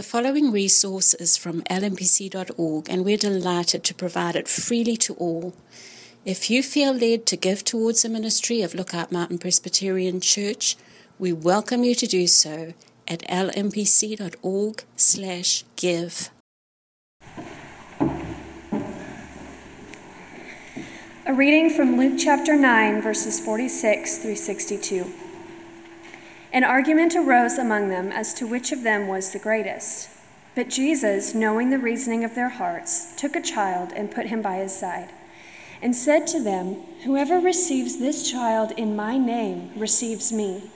The following resource is from lmpc.org, and we're delighted to provide it freely to all. If you feel led to give towards the ministry of Lookout Mountain Presbyterian Church, we welcome you to do so at lmpc.org/give. A reading from Luke chapter 9, verses 46 through 62. An argument arose among them as to which of them was the greatest. But Jesus, knowing the reasoning of their hearts, took a child and put him by his side, and said to them, Whoever receives this child in my name receives me,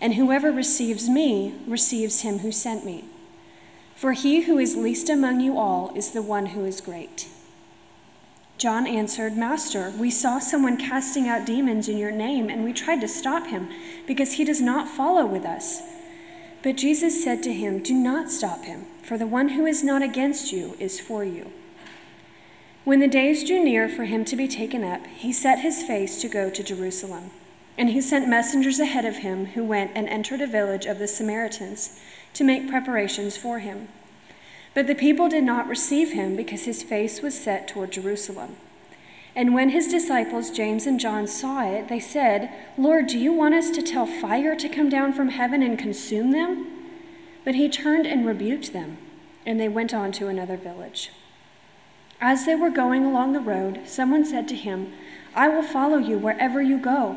and whoever receives me receives him who sent me. For he who is least among you all is the one who is great. John answered, Master, we saw someone casting out demons in your name, and we tried to stop him, because he does not follow with us. But Jesus said to him, Do not stop him, for the one who is not against you is for you. When the days drew near for him to be taken up, he set his face to go to Jerusalem. And he sent messengers ahead of him, who went and entered a village of the Samaritans to make preparations for him. But the people did not receive him because his face was set toward Jerusalem. And when his disciples, James and John, saw it, they said, Lord, do you want us to tell fire to come down from heaven and consume them? But he turned and rebuked them, and they went on to another village. As they were going along the road, someone said to him, I will follow you wherever you go.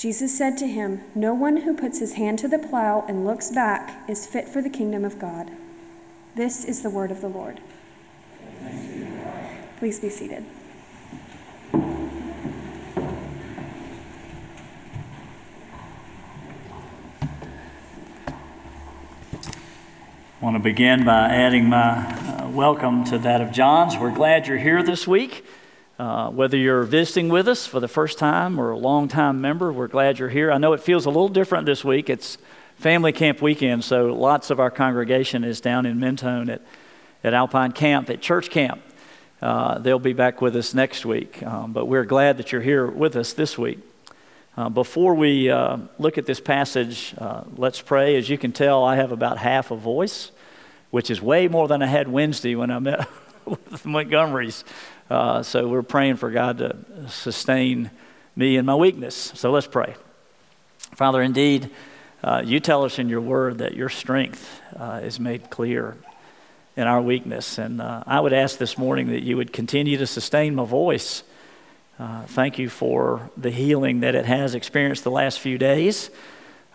Jesus said to him, No one who puts his hand to the plow and looks back is fit for the kingdom of God. This is the word of the Lord. Please be seated. I want to begin by adding my uh, welcome to that of John's. We're glad you're here this week. Uh, whether you're visiting with us for the first time or a long-time member, we're glad you're here. I know it feels a little different this week. It's family camp weekend, so lots of our congregation is down in Mentone at, at Alpine Camp, at church camp. Uh, they'll be back with us next week, um, but we're glad that you're here with us this week. Uh, before we uh, look at this passage, uh, let's pray. As you can tell, I have about half a voice, which is way more than I had Wednesday when I met with Montgomery's. Uh, so we're praying for God to sustain me in my weakness. So let's pray. Father, indeed, uh, you tell us in your word that your strength uh, is made clear in our weakness. And uh, I would ask this morning that you would continue to sustain my voice. Uh, thank you for the healing that it has experienced the last few days.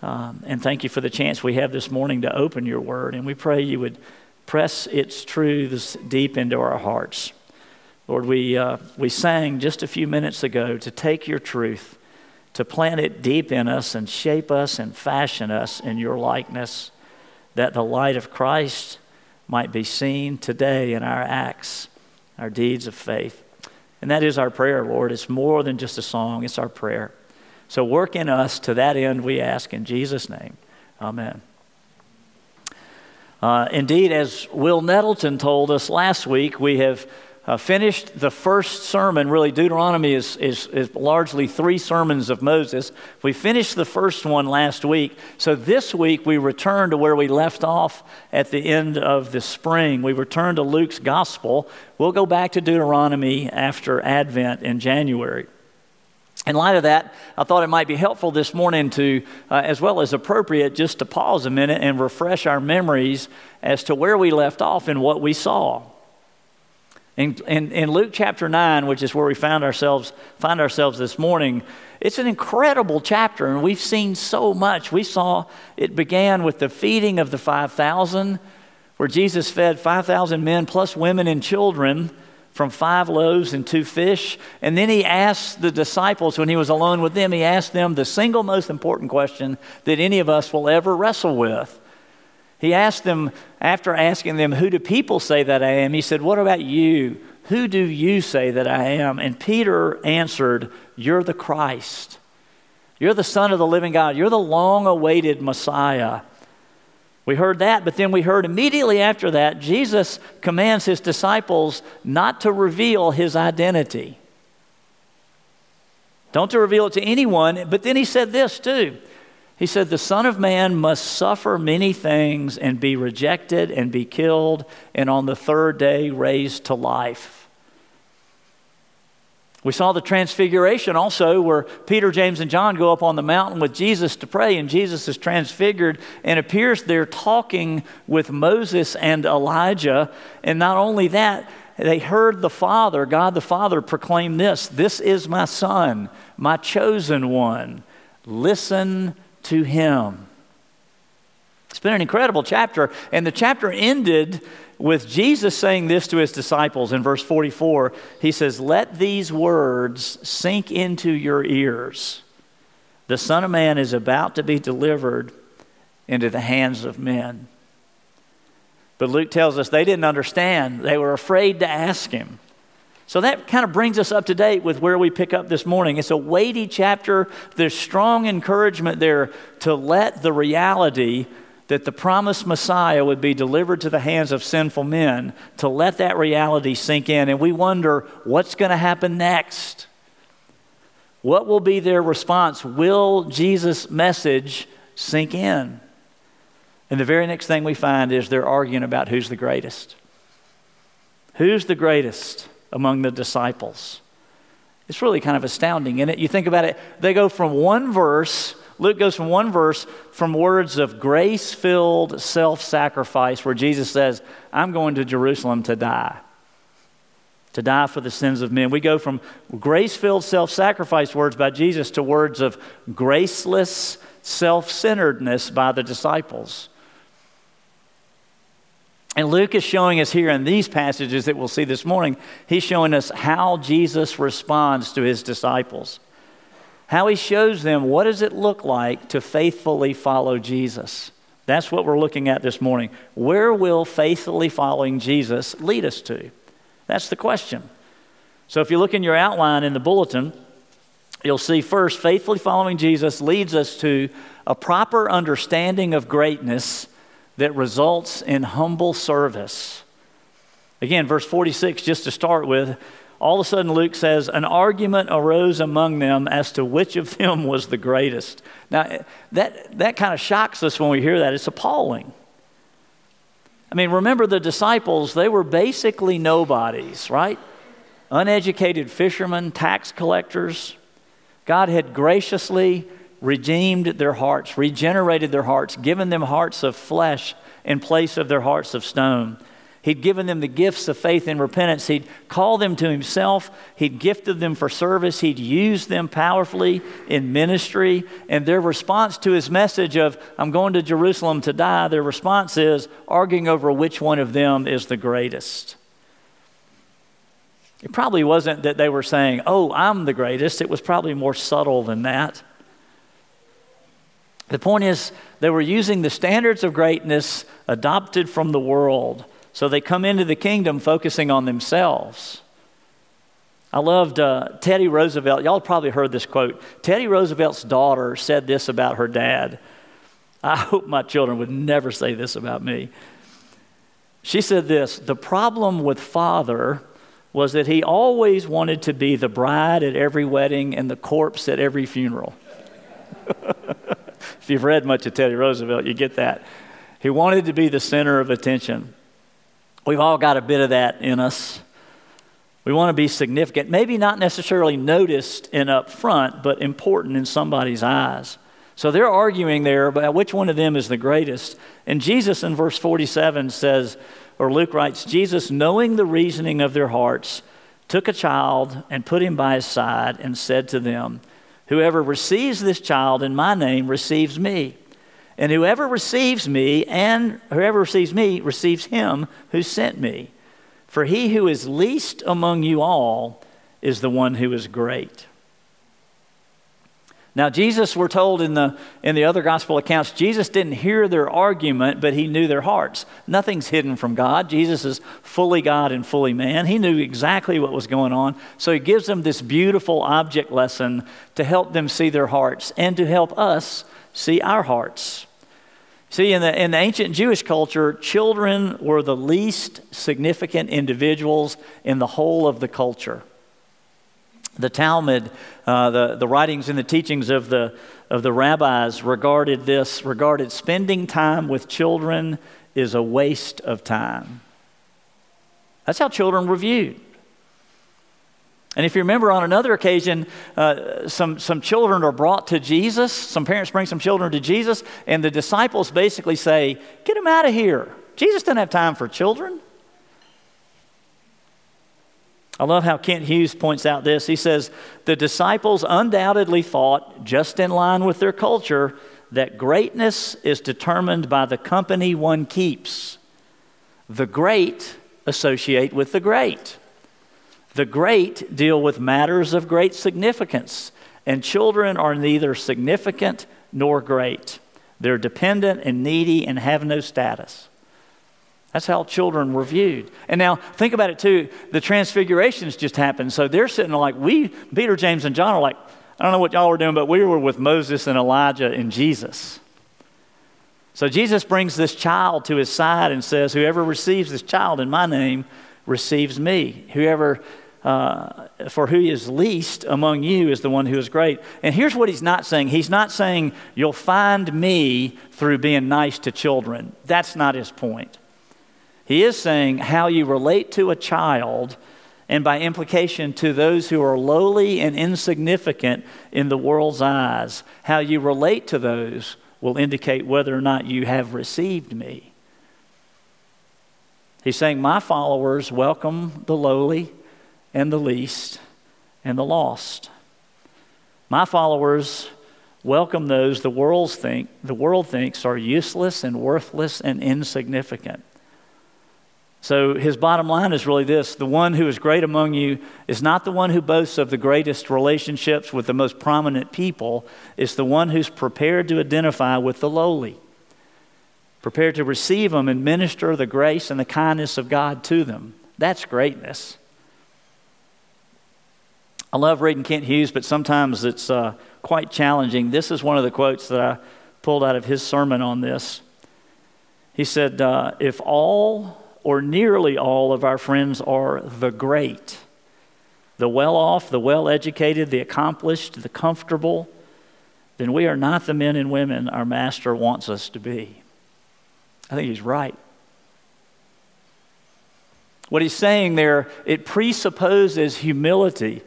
Um, and thank you for the chance we have this morning to open your word. And we pray you would press its truths deep into our hearts. Lord, we, uh, we sang just a few minutes ago to take your truth, to plant it deep in us and shape us and fashion us in your likeness, that the light of Christ might be seen today in our acts, our deeds of faith. And that is our prayer, Lord. It's more than just a song, it's our prayer. So work in us to that end, we ask in Jesus' name. Amen. Uh, indeed, as Will Nettleton told us last week, we have uh, finished the first sermon. Really, Deuteronomy is, is, is largely three sermons of Moses. We finished the first one last week. So this week we return to where we left off at the end of the spring. We return to Luke's gospel. We'll go back to Deuteronomy after Advent in January. In light of that, I thought it might be helpful this morning to, uh, as well as appropriate, just to pause a minute and refresh our memories as to where we left off and what we saw. In, in, in, Luke chapter 9, which is where we found ourselves, find ourselves this morning, it's an incredible chapter, and we've seen so much. We saw it began with the feeding of the 5,000, where Jesus fed 5,000 men plus women and children from five loaves and two fish. And then he asked the disciples, when he was alone with them, he asked them the single most important question that any of us will ever wrestle with He asked them, after asking them, Who do people say that I am? He said, What about you? Who do you say that I am? And Peter answered, You're the Christ. You're the Son of the living God. You're the long awaited Messiah. We heard that, but then we heard immediately after that, Jesus commands his disciples not to reveal his identity. Don't to reveal it to anyone, but then he said this too. He said, The Son of Man must suffer many things and be rejected and be killed, and on the third day raised to life. We saw the transfiguration also, where Peter, James, and John go up on the mountain with Jesus to pray, and Jesus is transfigured and appears there talking with Moses and Elijah. And not only that, they heard the Father, God the Father, proclaim this This is my Son, my chosen one. Listen to him. It's been an incredible chapter, and the chapter ended with Jesus saying this to his disciples in verse 44, he says, Let these words sink into your ears. The Son of Man is about to be delivered into the hands of men. But Luke tells us they didn't understand, they were afraid to ask him. So that kind of brings us up to date with where we pick up this morning. It's a weighty chapter. There's strong encouragement there to let the reality that the promised Messiah would be delivered to the hands of sinful men, to let that reality sink in. And we wonder what's going to happen next? What will be their response? Will Jesus' message sink in? And the very next thing we find is they're arguing about who's the greatest. Who's the greatest among the disciples? It's really kind of astounding, isn't it? You think about it, they go from one verse Luke goes from one verse from words of grace filled self sacrifice, where Jesus says, I'm going to Jerusalem to die, to die for the sins of men. We go from grace filled self sacrifice words by Jesus to words of graceless self centeredness by the disciples. And Luke is showing us here in these passages that we'll see this morning, he's showing us how Jesus responds to his disciples how he shows them what does it look like to faithfully follow Jesus. That's what we're looking at this morning. Where will faithfully following Jesus lead us to? That's the question. So if you look in your outline in the bulletin, you'll see first, faithfully following Jesus leads us to a proper understanding of greatness that results in humble service. Again, verse 46, just to start with, all of a sudden Luke says, an argument arose among them as to which of them was the greatest. Now, that, that kind of shocks us when we hear that. It's appalling. I mean, remember the disciples, they were basically nobodies, right? Uneducated fishermen, tax collectors. God had graciously redeemed their hearts, regenerated their hearts, given them hearts of flesh in place of their hearts of stone. He'd given them the gifts of faith and repentance. He'd called them to Himself. He'd gifted them for service. He'd used them powerfully in ministry. And their response to His message of, I'm going to Jerusalem to die, their response is arguing over which one of them is the greatest. It probably wasn't that they were saying, Oh, I'm the greatest. It was probably more subtle than that. The point is, they were using the standards of greatness adopted from the world so they come into the kingdom focusing on themselves. I loved uh, Teddy Roosevelt. Y'all probably heard this quote. Teddy Roosevelt's daughter said this about her dad. I hope my children would never say this about me. She said this The problem with father was that he always wanted to be the bride at every wedding and the corpse at every funeral. if you've read much of Teddy Roosevelt, you get that. He wanted to be the center of attention. We've all got a bit of that in us. We want to be significant, maybe not necessarily noticed and up front, but important in somebody's eyes. So they're arguing there about which one of them is the greatest. And Jesus in verse 47 says, or Luke writes, Jesus, knowing the reasoning of their hearts, took a child and put him by his side and said to them, Whoever receives this child in my name receives me. And whoever receives me and whoever receives me receives him who sent me. For he who is least among you all is the one who is great. Now, Jesus, we're told in the, in the other gospel accounts, Jesus didn't hear their argument, but he knew their hearts. Nothing's hidden from God. Jesus is fully God and fully man. He knew exactly what was going on. So he gives them this beautiful object lesson to help them see their hearts and to help us see our hearts. See, in the, in the ancient Jewish culture, children were the least significant individuals in the whole of the culture. The Talmud, uh, the, the writings and the teachings of the, of the rabbis regarded this, regarded spending time with children is a waste of time. That's how children were viewed. And if you remember on another occasion, uh, some, some children are brought to Jesus. Some parents bring some children to Jesus, and the disciples basically say, Get them out of here. Jesus doesn't have time for children. I love how Kent Hughes points out this. He says, The disciples undoubtedly thought, just in line with their culture, that greatness is determined by the company one keeps. The great associate with the great. The great deal with matters of great significance, and children are neither significant nor great. They're dependent and needy and have no status. That's how children were viewed. And now think about it too. The transfigurations just happened. So they're sitting like, we, Peter, James, and John are like, I don't know what y'all were doing, but we were with Moses and Elijah and Jesus. So Jesus brings this child to his side and says, Whoever receives this child in my name receives me. Whoever, uh, for who is least among you is the one who is great. And here's what he's not saying He's not saying, You'll find me through being nice to children. That's not his point. He is saying how you relate to a child, and by implication to those who are lowly and insignificant in the world's eyes, how you relate to those will indicate whether or not you have received me. He's saying, My followers welcome the lowly and the least and the lost. My followers welcome those the world think the world thinks are useless and worthless and insignificant. So his bottom line is really this the one who is great among you is not the one who boasts of the greatest relationships with the most prominent people, it's the one who's prepared to identify with the lowly, prepared to receive them and minister the grace and the kindness of God to them. That's greatness. I love reading Kent Hughes, but sometimes it's uh, quite challenging. This is one of the quotes that I pulled out of his sermon on this. He said, uh, If all or nearly all of our friends are the great, the well off, the well educated, the accomplished, the comfortable, then we are not the men and women our master wants us to be. I think he's right. What he's saying there, it presupposes humility.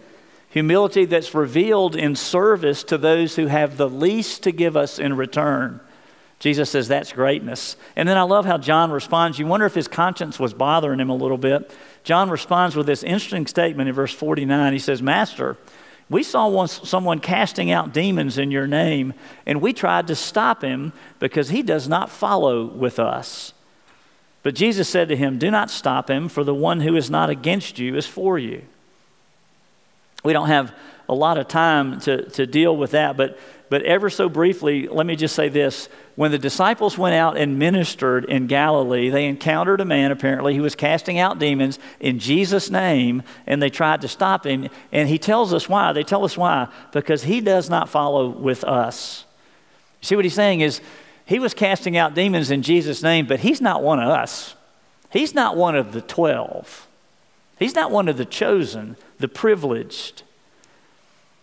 Humility that's revealed in service to those who have the least to give us in return. Jesus says that's greatness. And then I love how John responds. You wonder if his conscience was bothering him a little bit. John responds with this interesting statement in verse 49. He says, Master, we saw once someone casting out demons in your name, and we tried to stop him because he does not follow with us. But Jesus said to him, Do not stop him, for the one who is not against you is for you. We don't have a lot of time to, to deal with that, but but ever so briefly, let me just say this. When the disciples went out and ministered in Galilee, they encountered a man, apparently, who was casting out demons in Jesus' name, and they tried to stop him. And he tells us why. They tell us why. Because he does not follow with us. See what he's saying is, he was casting out demons in Jesus' name, but he's not one of us. He's not one of the 12. He's not one of the chosen, the privileged.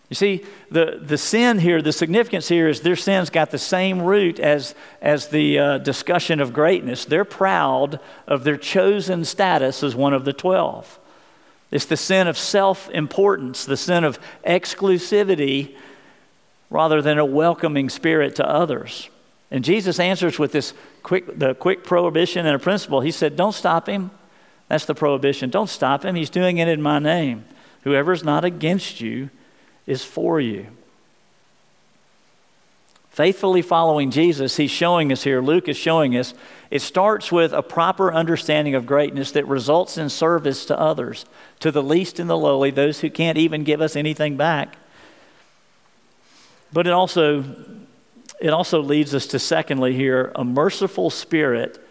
You see, the, the sin here, the significance here is their sin's got the same root as, as the uh, discussion of greatness. They're proud of their chosen status as one of the 12. It's the sin of self importance, the sin of exclusivity rather than a welcoming spirit to others. And Jesus answers with this quick, the quick prohibition and a principle. He said, Don't stop him. That's the prohibition. Don't stop him. He's doing it in my name. Whoever's not against you is for you. Faithfully following Jesus, he's showing us here, Luke is showing us, it starts with a proper understanding of greatness that results in service to others, to the least and the lowly, those who can't even give us anything back. But it also, it also leads us to, secondly, here, a merciful spirit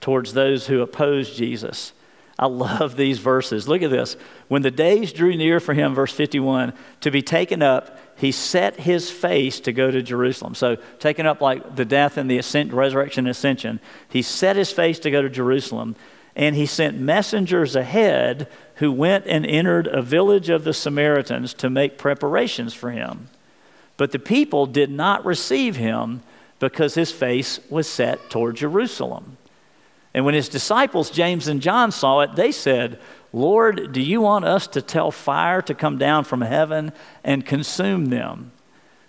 towards those who oppose Jesus. I love these verses. Look at this. When the days drew near for him, verse 51, to be taken up, he set his face to go to Jerusalem. So, taken up like the death and the ascent, resurrection and ascension, he set his face to go to Jerusalem. And he sent messengers ahead who went and entered a village of the Samaritans to make preparations for him. But the people did not receive him because his face was set toward Jerusalem. And when his disciples, James and John, saw it, they said, Lord, do you want us to tell fire to come down from heaven and consume them?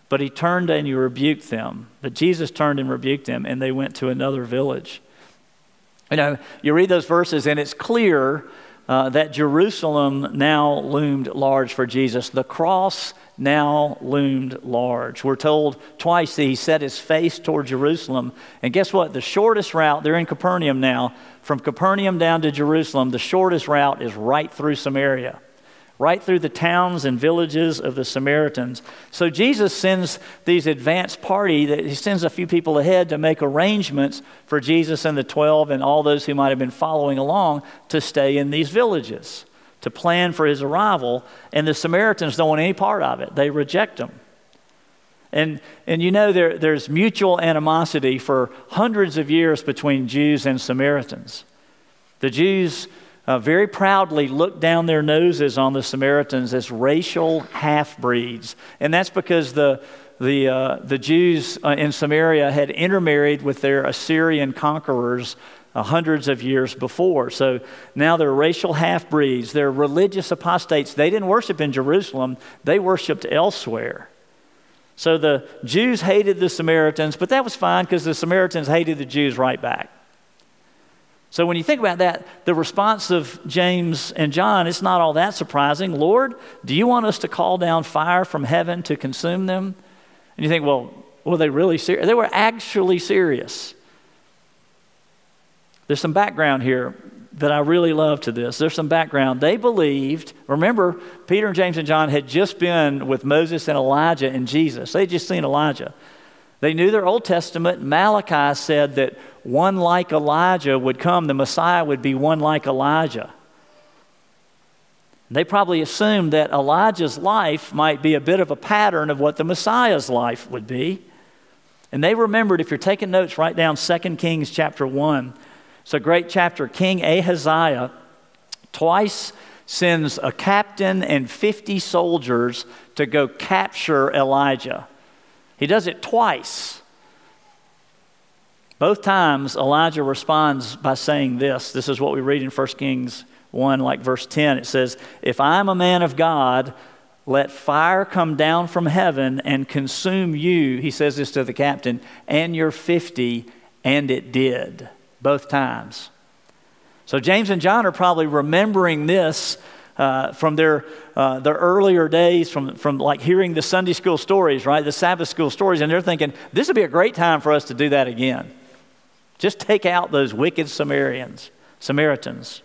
But he turned and he rebuked them. But Jesus turned and rebuked them, and they went to another village. You know, you read those verses, and it's clear uh, that Jerusalem now loomed large for Jesus. The cross now loomed large. We're told twice that he set his face toward Jerusalem. And guess what? The shortest route, they're in Capernaum now, from Capernaum down to Jerusalem, the shortest route is right through Samaria right through the towns and villages of the Samaritans. So Jesus sends these advance party that he sends a few people ahead to make arrangements for Jesus and the 12 and all those who might have been following along to stay in these villages, to plan for his arrival, and the Samaritans don't want any part of it. They reject him. And, and you know, there, there's mutual animosity for hundreds of years between Jews and Samaritans. The Jews uh, very proudly looked down their noses on the Samaritans as racial half breeds. And that's because the, the, uh, the Jews uh, in Samaria had intermarried with their Assyrian conquerors uh, hundreds of years before. So now they're racial half breeds. They're religious apostates. They didn't worship in Jerusalem, they worshiped elsewhere. So the Jews hated the Samaritans, but that was fine because the Samaritans hated the Jews right back. So when you think about that, the response of James and John, it's not all that surprising. Lord, do you want us to call down fire from heaven to consume them? And you think, well, were they really serious? They were actually serious. There's some background here that I really love to this. There's some background. They believed, remember, Peter and James and John had just been with Moses and Elijah and Jesus. They'd just seen Elijah. They knew their Old Testament. Malachi said that one like Elijah would come, the Messiah would be one like Elijah. They probably assumed that Elijah's life might be a bit of a pattern of what the Messiah's life would be. And they remembered, if you're taking notes, write down 2 Kings chapter 1. It's a great chapter. King Ahaziah twice sends a captain and 50 soldiers to go capture Elijah. He does it twice. Both times, Elijah responds by saying this. This is what we read in 1 Kings 1, like verse 10. It says, If I'm a man of God, let fire come down from heaven and consume you, he says this to the captain, and your 50, and it did. Both times. So James and John are probably remembering this uh, from their, uh, their earlier days, from, from like hearing the Sunday school stories, right? The Sabbath school stories, and they're thinking, this would be a great time for us to do that again. Just take out those wicked Samaritans, Samaritans.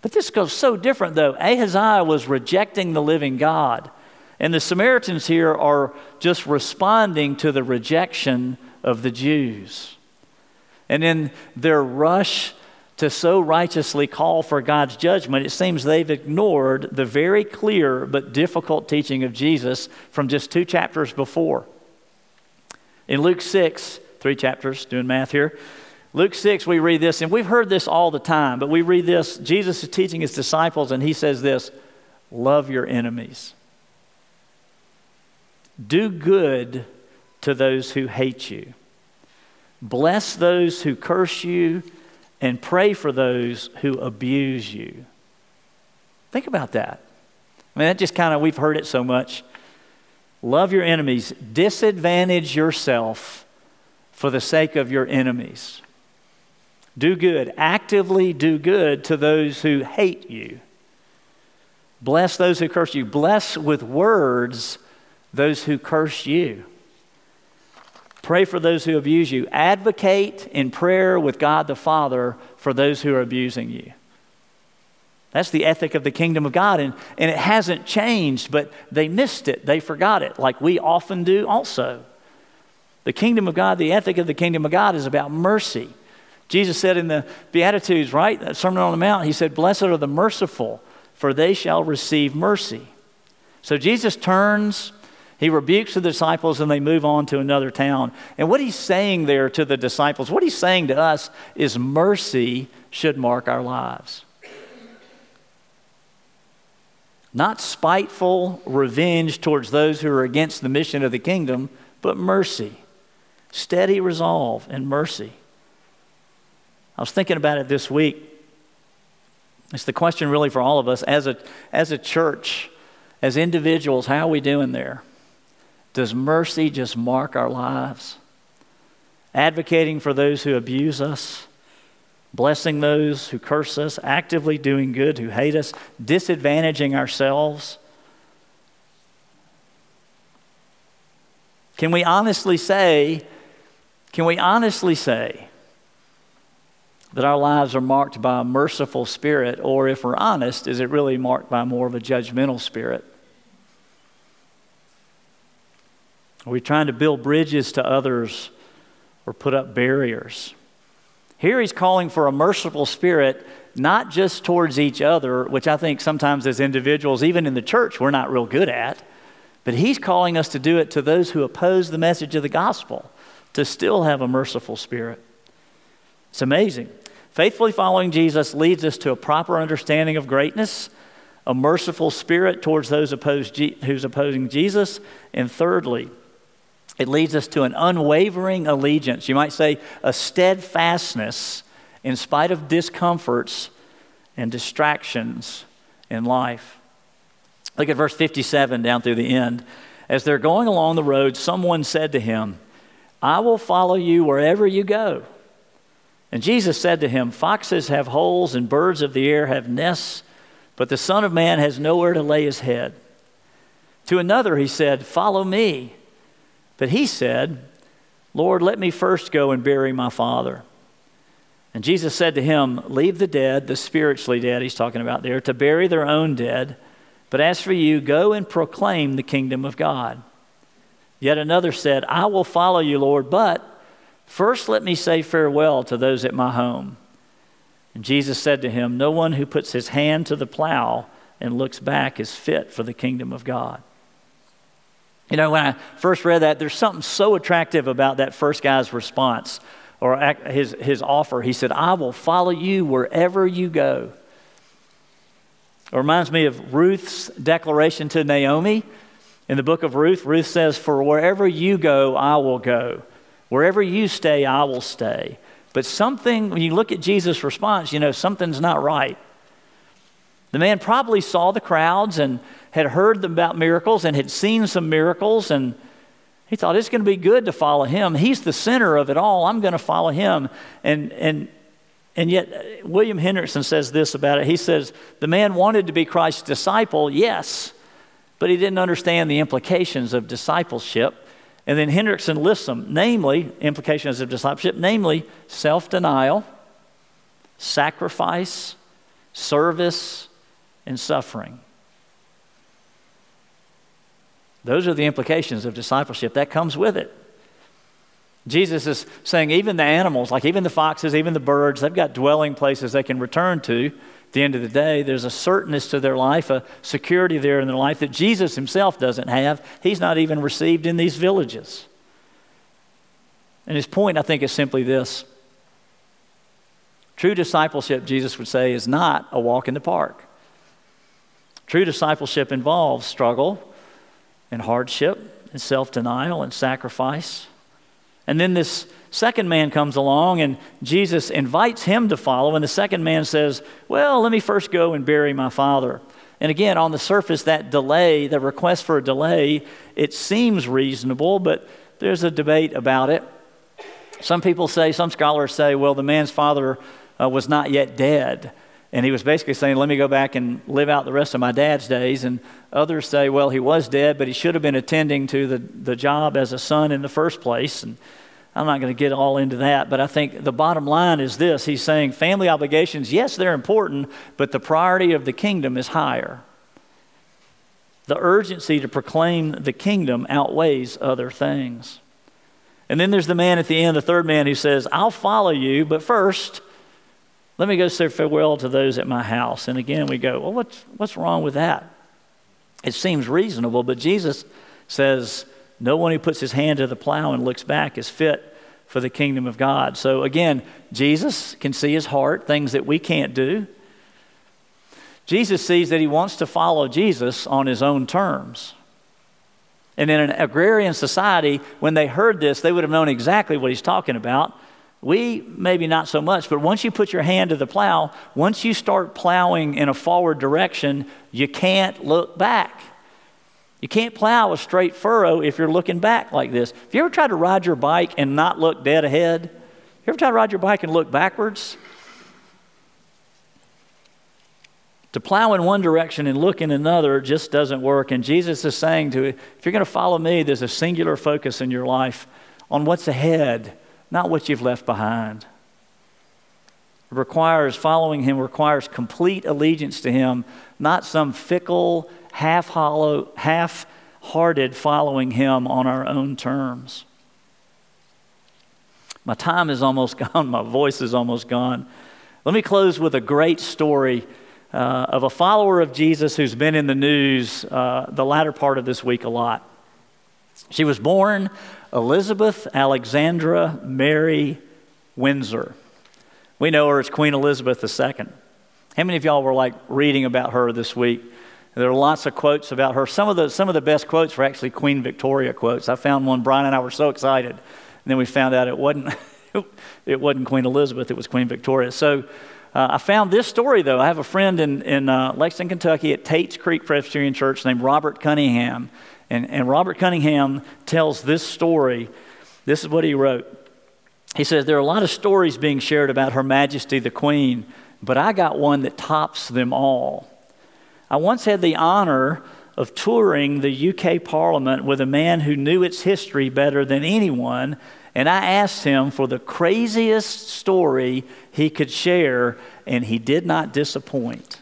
But this goes so different, though. Ahaziah was rejecting the living God. And the Samaritans here are just responding to the rejection of the Jews. And in their rush to so righteously call for God's judgment, it seems they've ignored the very clear but difficult teaching of Jesus from just two chapters before. In Luke 6, three chapters, doing math here, Luke 6, we read this, and we've heard this all the time, but we read this. Jesus is teaching his disciples, and he says this Love your enemies, do good to those who hate you, bless those who curse you and pray for those who abuse you. Think about that. I mean, that just kind of, we've heard it so much. Love your enemies, disadvantage yourself for the sake of your enemies. Do good, actively do good to those who hate you. Bless those who curse you. Bless with words those who curse you. Pray for those who abuse you. Advocate in prayer with God the Father for those who are abusing you. That's the ethic of the kingdom of God, and, and it hasn't changed, but they missed it. They forgot it, like we often do also. The kingdom of God, the ethic of the kingdom of God is about mercy. Jesus said in the Beatitudes, right? That Sermon on the Mount, he said, Blessed are the merciful, for they shall receive mercy. So Jesus turns, he rebukes the disciples, and they move on to another town. And what he's saying there to the disciples, what he's saying to us is mercy should mark our lives. Not spiteful revenge towards those who are against the mission of the kingdom, but mercy. Steady resolve and mercy. I was thinking about it this week. It's the question really for all of us as a, as a church, as individuals, how are we doing there? Does mercy just mark our lives? Advocating for those who abuse us, blessing those who curse us, actively doing good who hate us, disadvantaging ourselves. Can we honestly say, can we honestly say that our lives are marked by a merciful spirit, or if we're honest, is it really marked by more of a judgmental spirit? Are we trying to build bridges to others or put up barriers? Here he's calling for a merciful spirit, not just towards each other, which I think sometimes as individuals, even in the church, we're not real good at, but he's calling us to do it to those who oppose the message of the gospel, to still have a merciful spirit. It's amazing. Faithfully following Jesus leads us to a proper understanding of greatness, a merciful spirit towards those opposed, who's opposing Jesus, and thirdly, it leads us to an unwavering allegiance. You might say a steadfastness in spite of discomforts and distractions in life. Look at verse 57 down through the end. As they're going along the road, someone said to him, I will follow you wherever you go. And Jesus said to him, Foxes have holes and birds of the air have nests, but the Son of Man has nowhere to lay his head. To another he said, Follow me. But he said, Lord, let me first go and bury my father. And Jesus said to him, Leave the dead, the spiritually dead, he's talking about there, to bury their own dead. But as for you, go and proclaim the kingdom of God. Yet another said, I will follow you, Lord, but First, let me say farewell to those at my home. And Jesus said to him, No one who puts his hand to the plow and looks back is fit for the kingdom of God. You know, when I first read that, there's something so attractive about that first guy's response or his, his offer. He said, I will follow you wherever you go. It reminds me of Ruth's declaration to Naomi. In the book of Ruth, Ruth says, For wherever you go, I will go. Wherever you stay, I will stay. But something, when you look at Jesus' response, you know, something's not right. The man probably saw the crowds and had heard about miracles and had seen some miracles, and he thought it's going to be good to follow him. He's the center of it all. I'm going to follow him. And, and, and yet, William Hendriksen says this about it. He says, The man wanted to be Christ's disciple, yes, but he didn't understand the implications of discipleship. And then Hendriksen lists them, namely, implications of discipleship, namely self denial, sacrifice, service, and suffering. Those are the implications of discipleship. That comes with it. Jesus is saying even the animals, like even the foxes, even the birds, they've got dwelling places they can return to at the end of the day, there's a certainness to their life, a security there in their life that Jesus himself doesn't have. He's not even received in these villages. And his point, I think, is simply this True discipleship, Jesus would say, is not a walk in the park. True discipleship involves struggle and hardship and self denial and sacrifice. And then this second man comes along and Jesus invites him to follow. And the second man says, Well, let me first go and bury my father. And again, on the surface, that delay, the request for a delay, it seems reasonable, but there's a debate about it. Some people say, some scholars say, well, the man's father uh, was not yet dead. And he was basically saying, let me go back and live out the rest of my dad's days. And others say, well, he was dead, but he should have been attending to the, the job as a son in the first place. And I'm not going to get all into that, but I think the bottom line is this He's saying family obligations, yes, they're important, but the priority of the kingdom is higher. The urgency to proclaim the kingdom outweighs other things. And then there's the man at the end, the third man, who says, I'll follow you, but first, let me go say farewell to those at my house. And again, we go, Well, what's, what's wrong with that? It seems reasonable, but Jesus says, No one who puts his hand to the plow and looks back is fit for the kingdom of God. So again, Jesus can see his heart, things that we can't do. Jesus sees that he wants to follow Jesus on his own terms. And in an agrarian society, when they heard this, they would have known exactly what he's talking about. We, maybe not so much, but once you put your hand to the plow, once you start plowing in a forward direction, you can't look back. You can't plow a straight furrow if you're looking back like this. Have you ever tried to ride your bike and not look dead ahead? You ever tried to ride your bike and look backwards? To plow in one direction and look in another just doesn't work. And Jesus is saying to you, if you're going to follow me, there's a singular focus in your life on what's ahead, not what you've left behind. It requires following him requires complete allegiance to him, not some fickle, half hollow, half hearted following him on our own terms. My time is almost gone, my voice is almost gone. Let me close with a great story uh, of a follower of Jesus who's been in the news uh, the latter part of this week a lot. She was born Elizabeth Alexandra Mary Windsor. We know her as Queen Elizabeth II. How many of y'all were like reading about her this week? There are lots of quotes about her. Some of the, some of the best quotes were actually Queen Victoria quotes. I found one, Brian and I were so excited. And then we found out it wasn't, it wasn't Queen Elizabeth, it was Queen Victoria. So uh, I found this story, though. I have a friend in, in uh, Lexington, Kentucky at Tates Creek Presbyterian Church named Robert Cunningham. And, and Robert Cunningham tells this story. This is what he wrote. He says, There are a lot of stories being shared about Her Majesty the Queen, but I got one that tops them all. I once had the honor of touring the UK Parliament with a man who knew its history better than anyone and I asked him for the craziest story he could share, and he did not disappoint.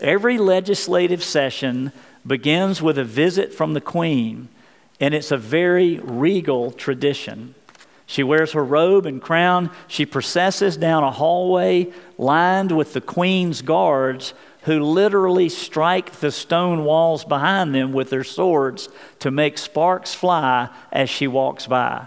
Every legislative session begins with a visit from the Queen, and it's a very regal tradition. She wears her robe and crown. She processes down a hallway lined with the Queen's guards, who literally strike the stone walls behind them with their swords to make sparks fly as she walks by.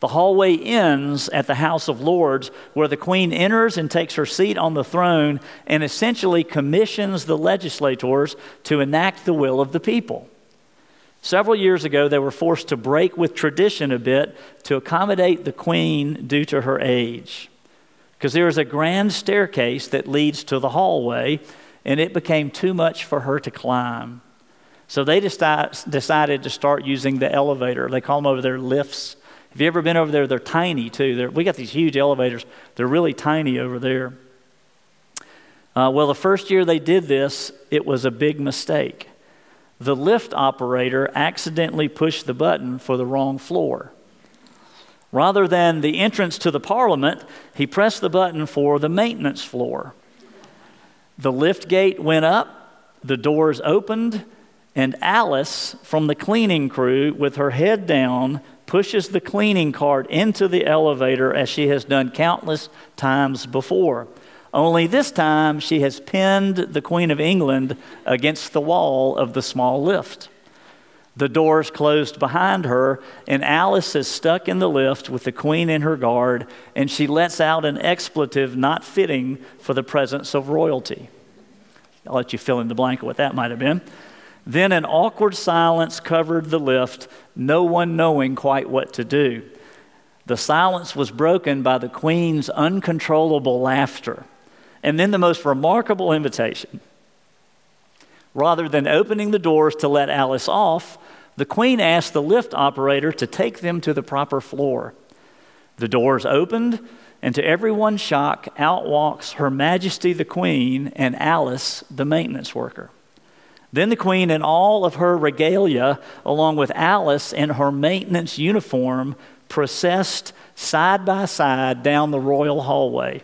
The hallway ends at the House of Lords, where the Queen enters and takes her seat on the throne and essentially commissions the legislators to enact the will of the people. Several years ago, they were forced to break with tradition a bit to accommodate the Queen due to her age. Because there is a grand staircase that leads to the hallway, and it became too much for her to climb. So they decided to start using the elevator. They call them over there lifts have you ever been over there? They're tiny too. They're, we got these huge elevators. They're really tiny over there. Uh, well, the first year they did this, it was a big mistake. The lift operator accidentally pushed the button for the wrong floor. Rather than the entrance to the parliament, he pressed the button for the maintenance floor. The lift gate went up, the doors opened, and Alice from the cleaning crew, with her head down, pushes the cleaning cart into the elevator as she has done countless times before. Only this time she has pinned the Queen of England against the wall of the small lift. The doors closed behind her, and Alice is stuck in the lift with the Queen in her guard, and she lets out an expletive not fitting for the presence of royalty. I'll let you fill in the blank of what that might have been. Then an awkward silence covered the lift, no one knowing quite what to do. The silence was broken by the Queen's uncontrollable laughter. And then the most remarkable invitation. Rather than opening the doors to let Alice off, the Queen asked the lift operator to take them to the proper floor. The doors opened, and to everyone's shock, out walks Her Majesty the Queen and Alice, the maintenance worker. Then the queen, in all of her regalia, along with Alice in her maintenance uniform, processed side by side down the royal hallway.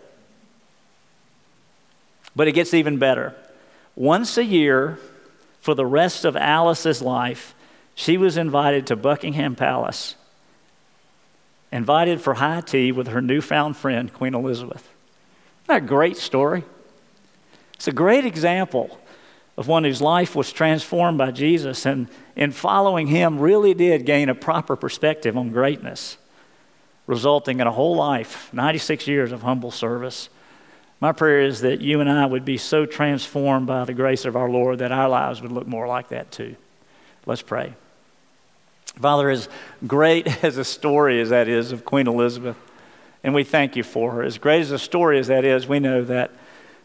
But it gets even better. Once a year, for the rest of Alice's life, she was invited to Buckingham Palace, invited for high tea with her newfound friend, Queen Elizabeth. Isn't that a great story? It's a great example of one whose life was transformed by Jesus and in following him really did gain a proper perspective on greatness, resulting in a whole life, 96 years of humble service. My prayer is that you and I would be so transformed by the grace of our Lord that our lives would look more like that too. Let's pray. Father, as great as a story as that is of Queen Elizabeth, and we thank you for her, as great as a story as that is, we know that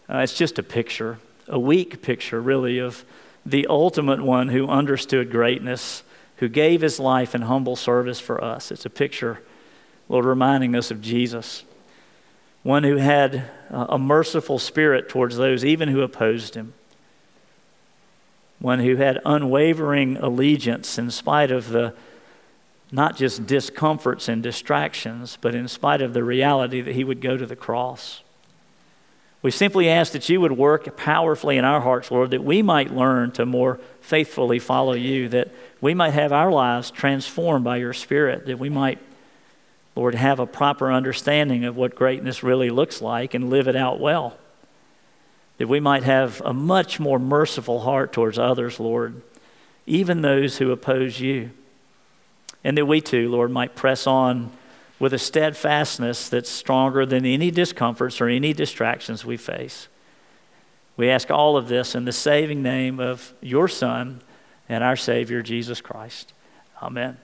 uh, it's just a picture a weak picture, really, of the ultimate one who understood greatness, who gave his life in humble service for us. It's a picture, Lord, reminding us of Jesus, one who had a merciful spirit towards those even who opposed him, one who had unwavering allegiance in spite of the not just discomforts and distractions, but in spite of the reality that he would go to the cross. We simply ask that you would work powerfully in our hearts, Lord, that we might learn to more faithfully follow you, that we might have our lives transformed by your Spirit, that we might, Lord, have a proper understanding of what greatness really looks like and live it out well. That we might have a much more merciful heart towards others, Lord, even those who oppose you. And that we too, Lord, might press on with a steadfastness that's stronger than any discomforts or any distractions we face. We ask all of this in the saving name of your Son and our Savior, Jesus Christ. Amen.